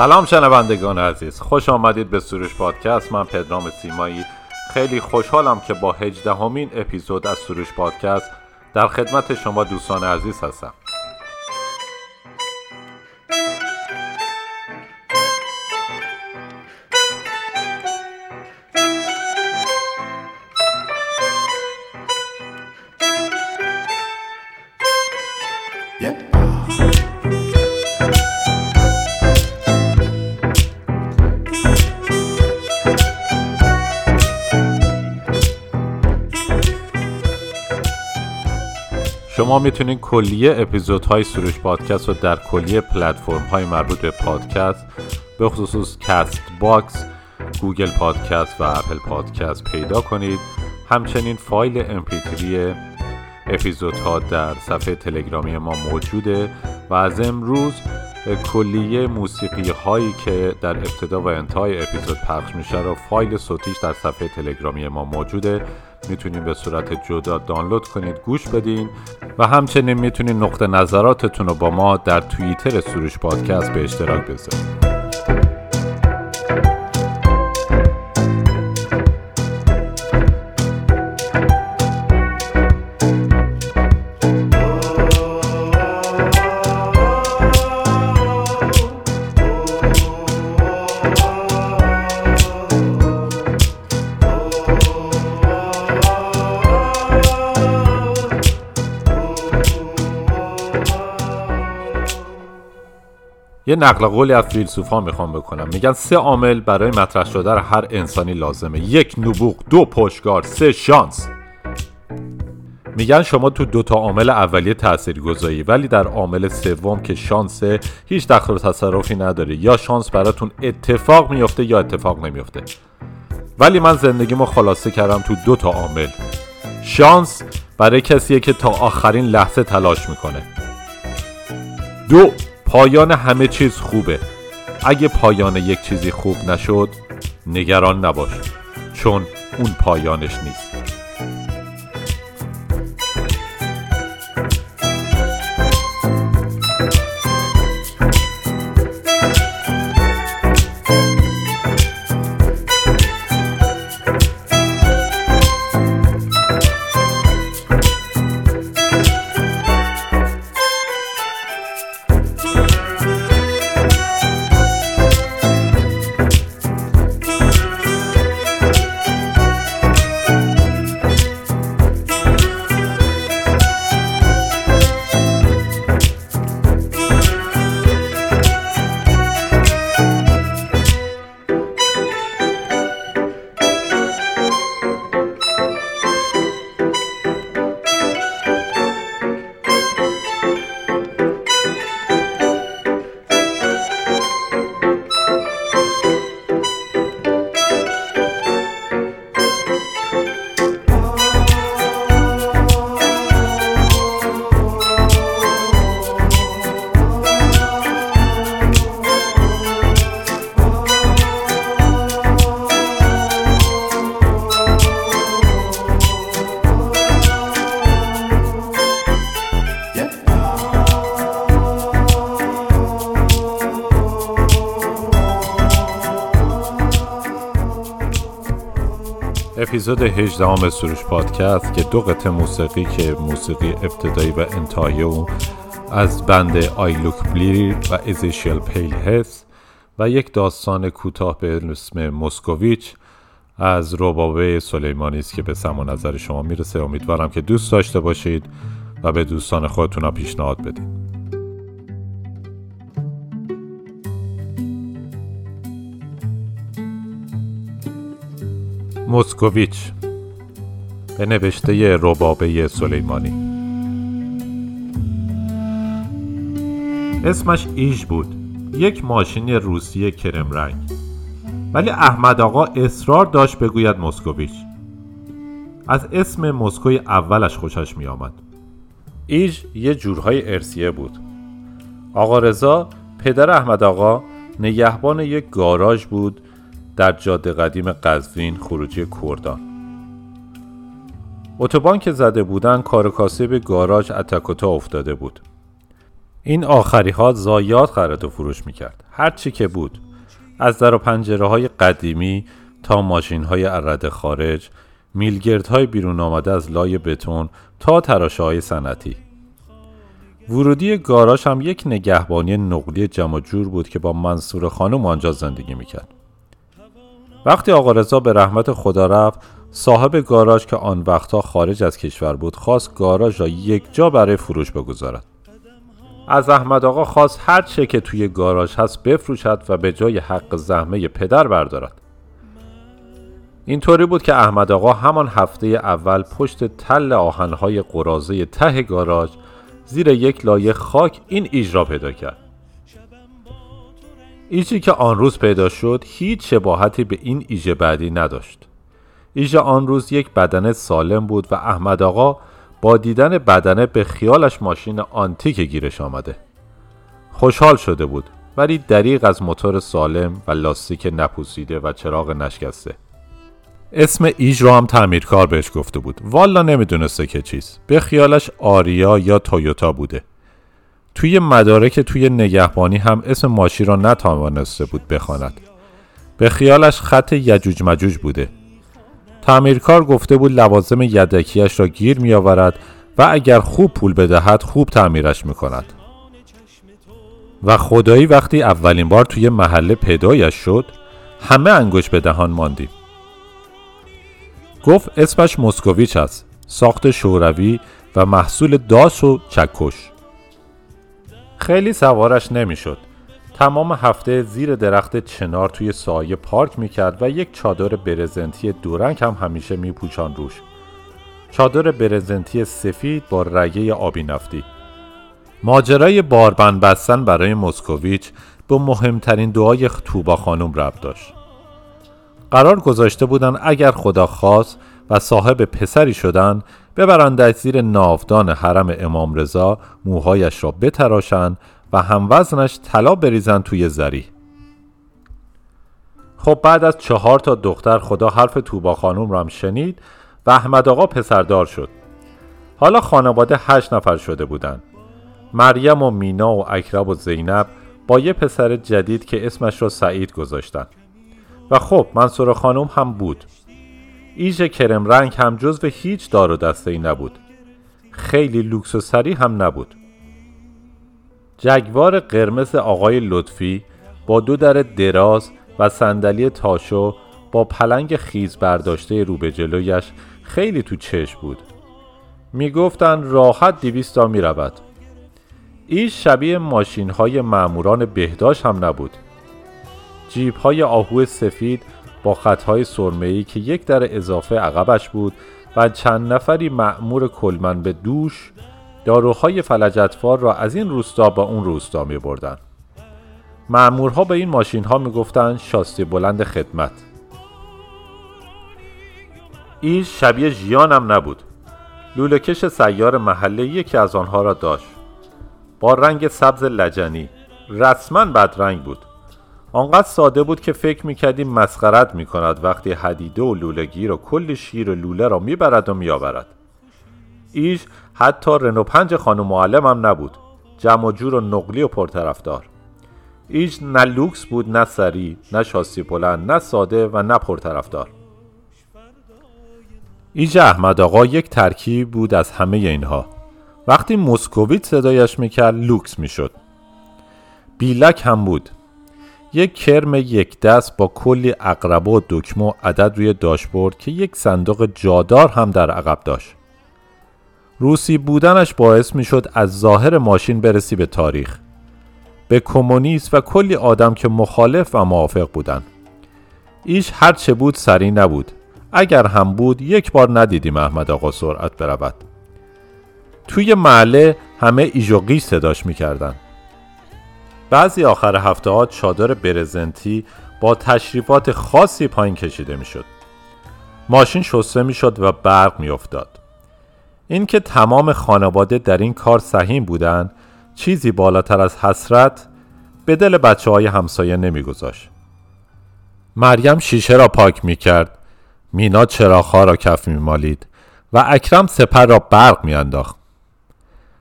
سلام شنوندگان عزیز. خوش آمدید به سروش پادکست. من پدرام سیمایی. خیلی خوشحالم که با هجدهمین اپیزود از سروش پادکست در خدمت شما دوستان عزیز هستم. شما می‌تونید کلیه اپیزودهای سروش پادکست رو در کلیه پلتفرم های مربوط به پادکست به خصوص Castbox Google Podcast و Apple Podcast پیدا کنید. همچنین فایل mp3 اپیزودها در صفحه تلگرامی ما موجوده و از امروز کلیه موسیقی هایی که در ابتدا و انتهای اپیزود پخش میشه رو فایل صوتیش در صفحه تلگرامی ما موجوده. می‌تونید به صورت جدا دانلود کنید گوش بدین و همچنین می‌تونید نقطه نظراتتون رو با ما در توییتر سروش پادکست به اشتراک بذارید. یه نقل قولی از فیلسوفا می‌خوام بکنم. میگن سه عامل برای مطرح شدن هر انسانی لازمه. یک نبوغ دو پشتگار سه شانس. میگن شما تو دوتا عامل اولیه تأثیر گذاری ولی در عامل سوم که شانس هیچ دخل و تصرفی نداره. یا شانس براتون اتفاق میفته یا اتفاق نمیفته. ولی من زندگیمو خلاصه کردم تو دو تا عامل. شانس برای کسیه که تا آخرین لحظه تلاش می‌کنه. دو پایان همه چیز خوبه. اگه پایان یک چیزی خوب نشد نگران نباش چون اون پایانش نیست. اپیزود 18 سروش پادکست که دو قطعه موسیقی که موسیقی ابتدایی و انتهایی اون از بند آی لوک بلیر و ازیشیل پیل هست و یک داستان کوتاه به اسم موسکوویچ از روبابه سلیمانی است که به سم نظر شما می‌رسه. امیدوارم که دوست داشته باشید و به دوستان خودتون پیشنهاد بدید. موسکوویچ به نوشته ربابه سلیمانی. اسمش ایش بود. یک ماشین روسیه کرم رنگ ولی احمد آقا اصرار داشت بگوید موسکوویچ. از اسم مسکوی اولش خوشش می آمد ایژ یه جورهای ارسیه بود. آقا رضا پدر احمد آقا نگهبان یک گاراژ بود در جاده قدیم قزوین خروجی کردان. اتوبان که زده بودن کارکاسه به گاراژ اتکوتا افتاده بود. این آخری ها زایات خرید و فروش می‌کرد. هرچی که بود از در و پنجره های قدیمی تا ماشین های عرد خارج میلگرد های بیرون آمده از لای بتون تا تراشه های سنتی ورودی گاراژ هم یک نگهبانی نقلی جمع جور بود که با منصور خانم آنجا زندگی می‌کرد. وقتی آقا رضا به رحمت خدا رفت صاحب گاراژ که آن وقتها خارج از کشور بود خواست گاراژ را یک جا برای فروش بگذارد. از احمد آقا خواست هر چه که توی گاراژ هست بفروشد و به جای حق زحمه پدر بردارد. اینطوری بود که احمد آقا همان هفته اول پشت تل آهنهای قرازه ته گاراژ زیر یک لایه خاک این ایج را پیدا کرد. ایجی که آن روز پیدا شد هیچ شباهتی به این ایژ بعدی نداشت. ایژ آن روز یک بدن سالم بود و احمد آقا با دیدن بدنه به خیالش ماشین آنتیک گیرش آمده. خوشحال شده بود ولی دریغ از موتور سالم و لاستیک نپوسیده و چراغ نشکسته. اسم ایج رو هم تعمیرکار بهش گفته بود. والا نمی‌دونسته که چیز به خیالش آریا یا تویوتا بوده. توی مدارک توی نگهبانی هم اسم ماشین را نتوانسته بود بخواند. به خیالش خط یجوج مجوج بوده. تعمیرکار گفته بود لوازم یدکیش را گیر می آورد و اگر خوب پول بدهد خوب تعمیرش می کند و خدایی وقتی اولین بار توی محله پیدایش شد همه انگوش به دهان ماندیم. گفت اسمش مسکوویچ است ساخت شوروی و محصول داس و چکش. خیلی سوارش نمی‌شد. تمام هفته زیر درخت چنار توی سایه پارک می‌کرد و یک چادر برزنتی دورنگ هم همیشه میپوچان روش. چادر برزنتی سفید با رگه آبی نفتی. ماجرای باربند بستن برای مسکوویچ به مهمترین دعای توبا خانم رب داشت. قرار گذاشته بودن اگر خدا خواست و صاحب پسری شدن ببرندش زیر ناودان حرم امام رضا موهایش را بتراشند و هموزنش طلا بریزن توی زری. خب بعد از چهار تا دختر خدا حرف توبا خانم را هم شنید و احمد آقا پسردار شد. حالا خانواده هشت نفر شده بودند. مریم و مینا و اکرب و زینب با یه پسر جدید که اسمش را سعید گذاشتن. و خب منصور خانم هم بود. ایژ کرم رنگ هم جزو هیچ دار و دسته ای نبود. خیلی لوکس و سری هم نبود. جگوار قرمز آقای لطفی با دو در دراز و صندلی تاشو با پلنگ خیز برداشته رو به جلویش خیلی تو چشم بود. می‌گفتن راحت دویستا می رود ایژ شبیه ماشین های مأموران بهداشت هم نبود. جیب های آهو سفید با خطهای سرمه‌ای که یک در اضافه عقبش بود و چند نفری معمور کلمن به دوش داروهای فلجتفار را از این روستا با اون روستا می بردن. معمورها به این ماشین ها می گفتن بلند خدمت. این شبیه جیان هم نبود. لولکش سیار محله یکی از آنها را داشت. با رنگ سبز لجنی. رسما بدرنگ بود. آنقدر ساده بود که فکر می‌کردیم مسخرت می‌کند وقتی حدیده و لولگی و کل شیر لوله را می‌برد و میآورد. ایش حتی رنو پنج خانم معلم هم نبود. جمع و جور و نقلی و پرطرفدار. ایش نه لوکس بود نه سری نه شاسی بلند نه ساده و نه پرطرفدار. ایج احمد آقا یک ترکیب بود از همه اینها. وقتی مسکوویت صدایش می‌کرد لوکس می‌شد. بیلک هم بود. یک کرم یک دست با کلی اقربه و دکمه و عدد روی داشبورد که یک صندوق جادار هم در عقب داشت. روسی بودنش باعث می‌شد از ظاهر ماشین برسی به تاریخ. به کمونیست و کلی آدم که مخالف و موافق بودند ایش هر چه بود سری نبود. اگر هم بود یک بار ندیدیم احمد آقا سرعت برود. توی محله همه ایجوقی صداش می‌کردن. بعضی آخر هفته ها چادر برزنتی با تشریفات خاصی پایین کشیده می‌شد. ماشین شسته می‌شد و برق میافتاد. اینکه تمام خانواده در این کار سهیم بودند چیزی بالاتر از حسرت به دل بچه های همسایه نمیگذاشت. مریم شیشه را پاک می کرد مینا چراغها را کف می مالید و اکرم سپر را برق می انداخت.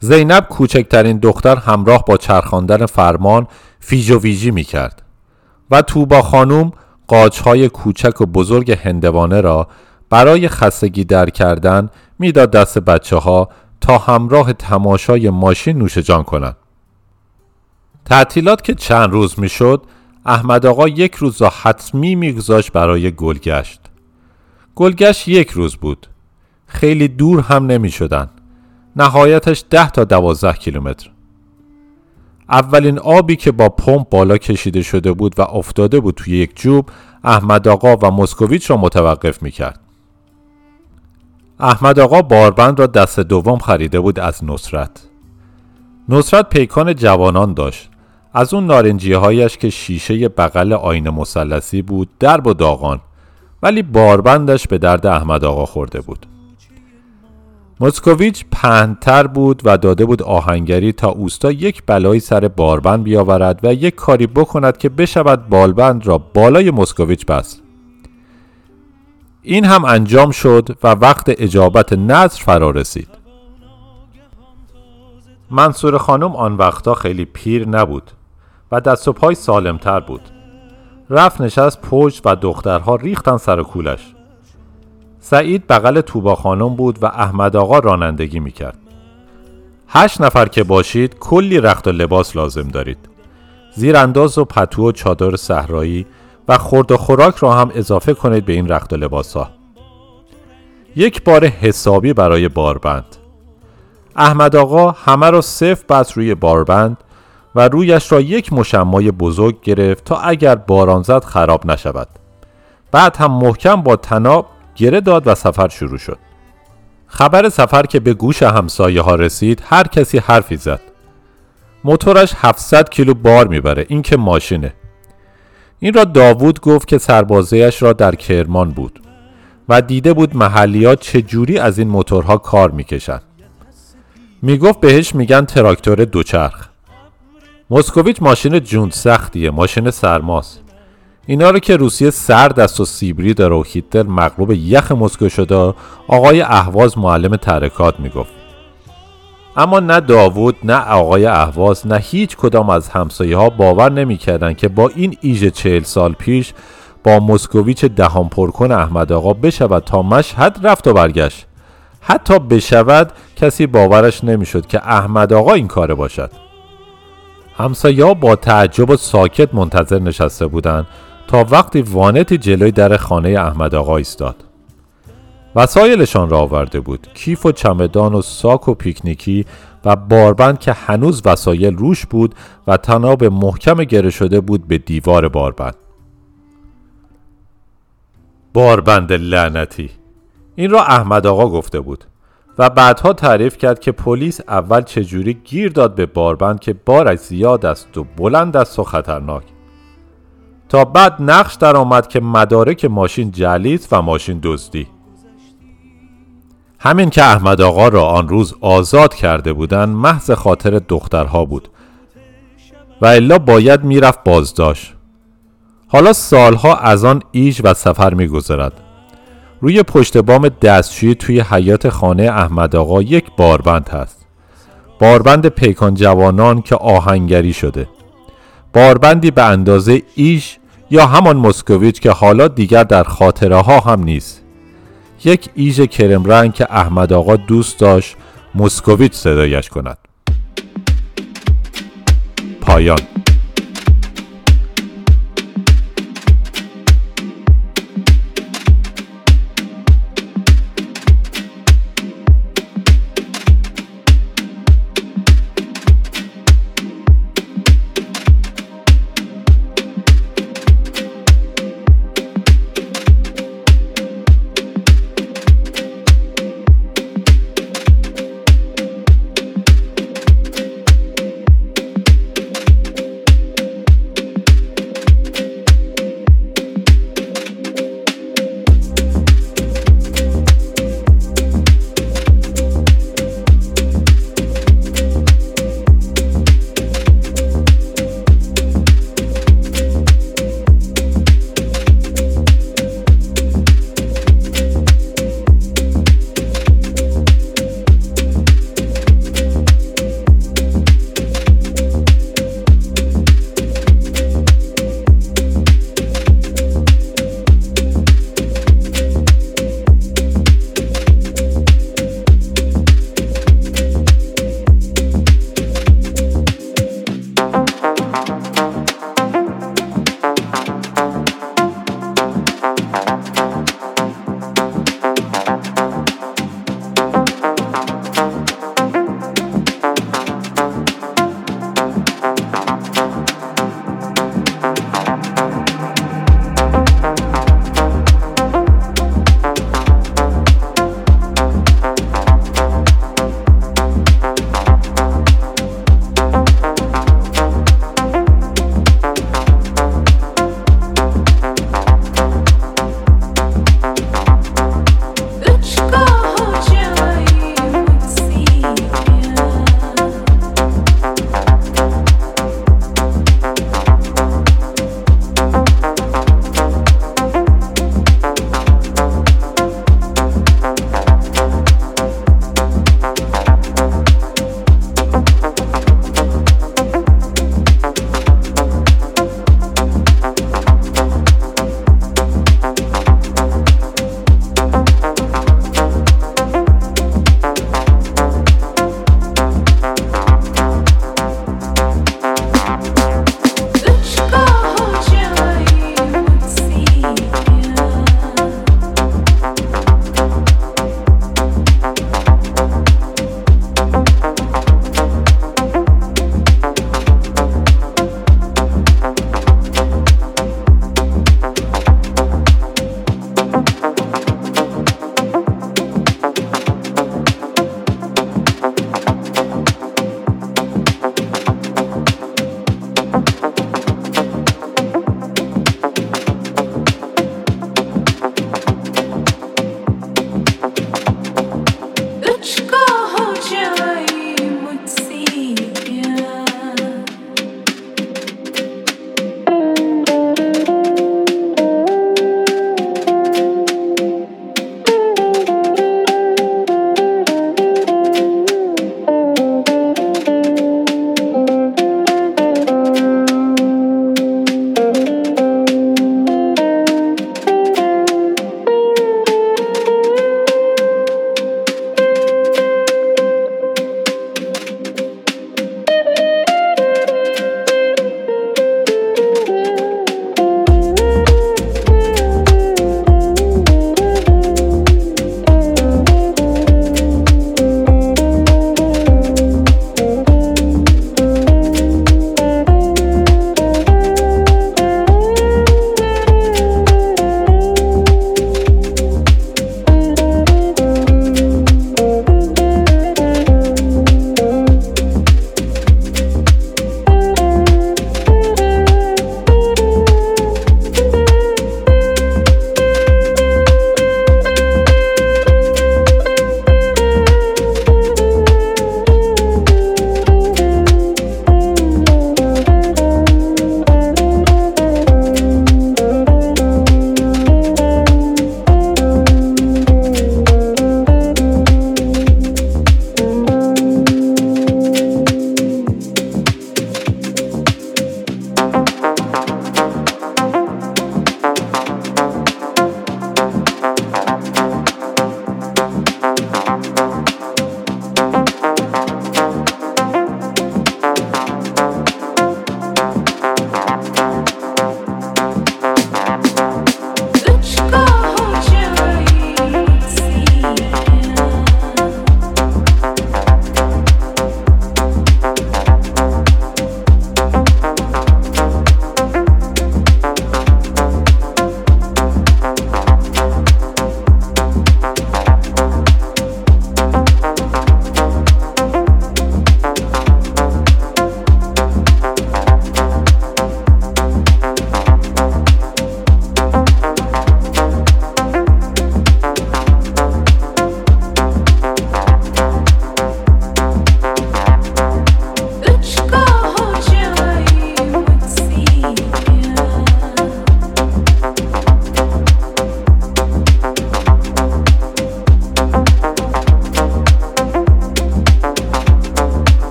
زینب کوچکترین دختر همراه با چرخاندن فرمان فیج و ویژی می کرد و توبا خانوم قاچهای کوچک و بزرگ هندوانه را برای خستگی در کردن می‌داد دست بچه ها تا همراه تماشای ماشین نوش جان کنند. تعطیلات که چند روز می‌شد احمد آقا یک روز را حتمی میگذاشت برای گلگشت گلگشت یک روز بود خیلی دور هم نمی شدن. نهایتش ده تا دوازده کیلومتر اولین آبی که با پمپ بالا کشیده شده بود و افتاده بود توی یک جوب احمد آقا و مسکوویچ را متوقف می کرد. احمد آقا باربند را دست دوم خریده بود از نصرت. نصرت پیکان جوانان داشت. از اون نارنجی هایش که شیشه بغل آینه مسلسی بود درب و داغان ولی باربندش به درد احمد آقا خورده بود. موسکوویچ پهنتر بود و داده بود آهنگری تا اوستا یک بلایی سر باربند بیاورد و یک کاری بکند که بشود بالبند را بالای موسکوویچ بست. این هم انجام شد و وقت اجابت نظر فرا رسید. منصور خانم آن وقتا خیلی پیر نبود و دست و پای سالمتر بود. رفت نشست پشت و دخترها ریختن سر کولش. سعید بغل توبا خانم بود و احمد آقا رانندگی می‌کرد. هشت نفر که باشید کلی رخت و لباس لازم دارید. زیرانداز و پتو و چادر صحرایی و خورد و خوراک را هم اضافه کنید به این رخت و لباس ها. یک بار حسابی برای باربند. احمد آقا همه را صفر بست روی باربند و رویش را یک مشمای بزرگ گرفت تا اگر باران زد خراب نشود. بعد هم محکم با تناب گره داد و سفر شروع شد. خبر سفر که به گوش همسایه ها رسید هر کسی حرفی زد. موتورش 700 کیلو بار می‌بره این که ماشینه. این را داوود گفت که سربازهش را در کرمان بود و دیده بود محلیات چجوری از این موتورها کار می‌کشند. می‌گفت بهش میگن تراکتور دوچرخ. مسکوویچ ماشین جون سختیه ماشین سرماست. اینا رو که روسیه سرد است و سیبری داره و هیتلر مغلوب یخ مسکو شده آقای اهواز معلم ترکات می‌گفت. اما نه داوود نه آقای اهواز نه هیچ کدام از همسایه ها باور نمی‌کردند که با این ایژه چهل سال پیش با مسکوویچ دهان پرکن احمد آقا بشود تا مشهد رفت و برگشت. حتی بشود کسی باورش نمی‌شد که احمد آقا این کاره باشد. همسایه با تعجب و ساکت منتظر نشسته بودند. تا وقتی وانتی جلوی در خانه احمد آقا ایستاد. وسایلشان را آورده بود. کیف و چمدان و ساک و پیکنیکی و باربند که هنوز وسایل روش بود و تناب محکم گره شده بود به دیوار باربند. باربند لعنتی. این را احمد آقا گفته بود و بعدها تعریف کرد که پلیس اول چجوری گیر داد به باربند که بارش زیاد است و بلند است و خطرناک. تا بعد نقش در آمد که مدارک ماشین جلیت و ماشین دزدی. همین که احمد آقا را آن روز آزاد کرده بودند محض خاطر دخترها بود. و الا باید می‌رفت بازداشت. حالا سالها از آن ایج و سفر میگذرد. روی پشت بام دستشویی توی حیات خانه احمد آقا یک باربند هست. باربند پیکان جوانان که آهنگری شده. باربندی به اندازه ایش یا همان مسکوویچ که حالا دیگر در خاطره ها هم نیست. یک ایژ کرم رنگ که احمد آقا دوست داشت مسکوویچ صدایش کند. پایان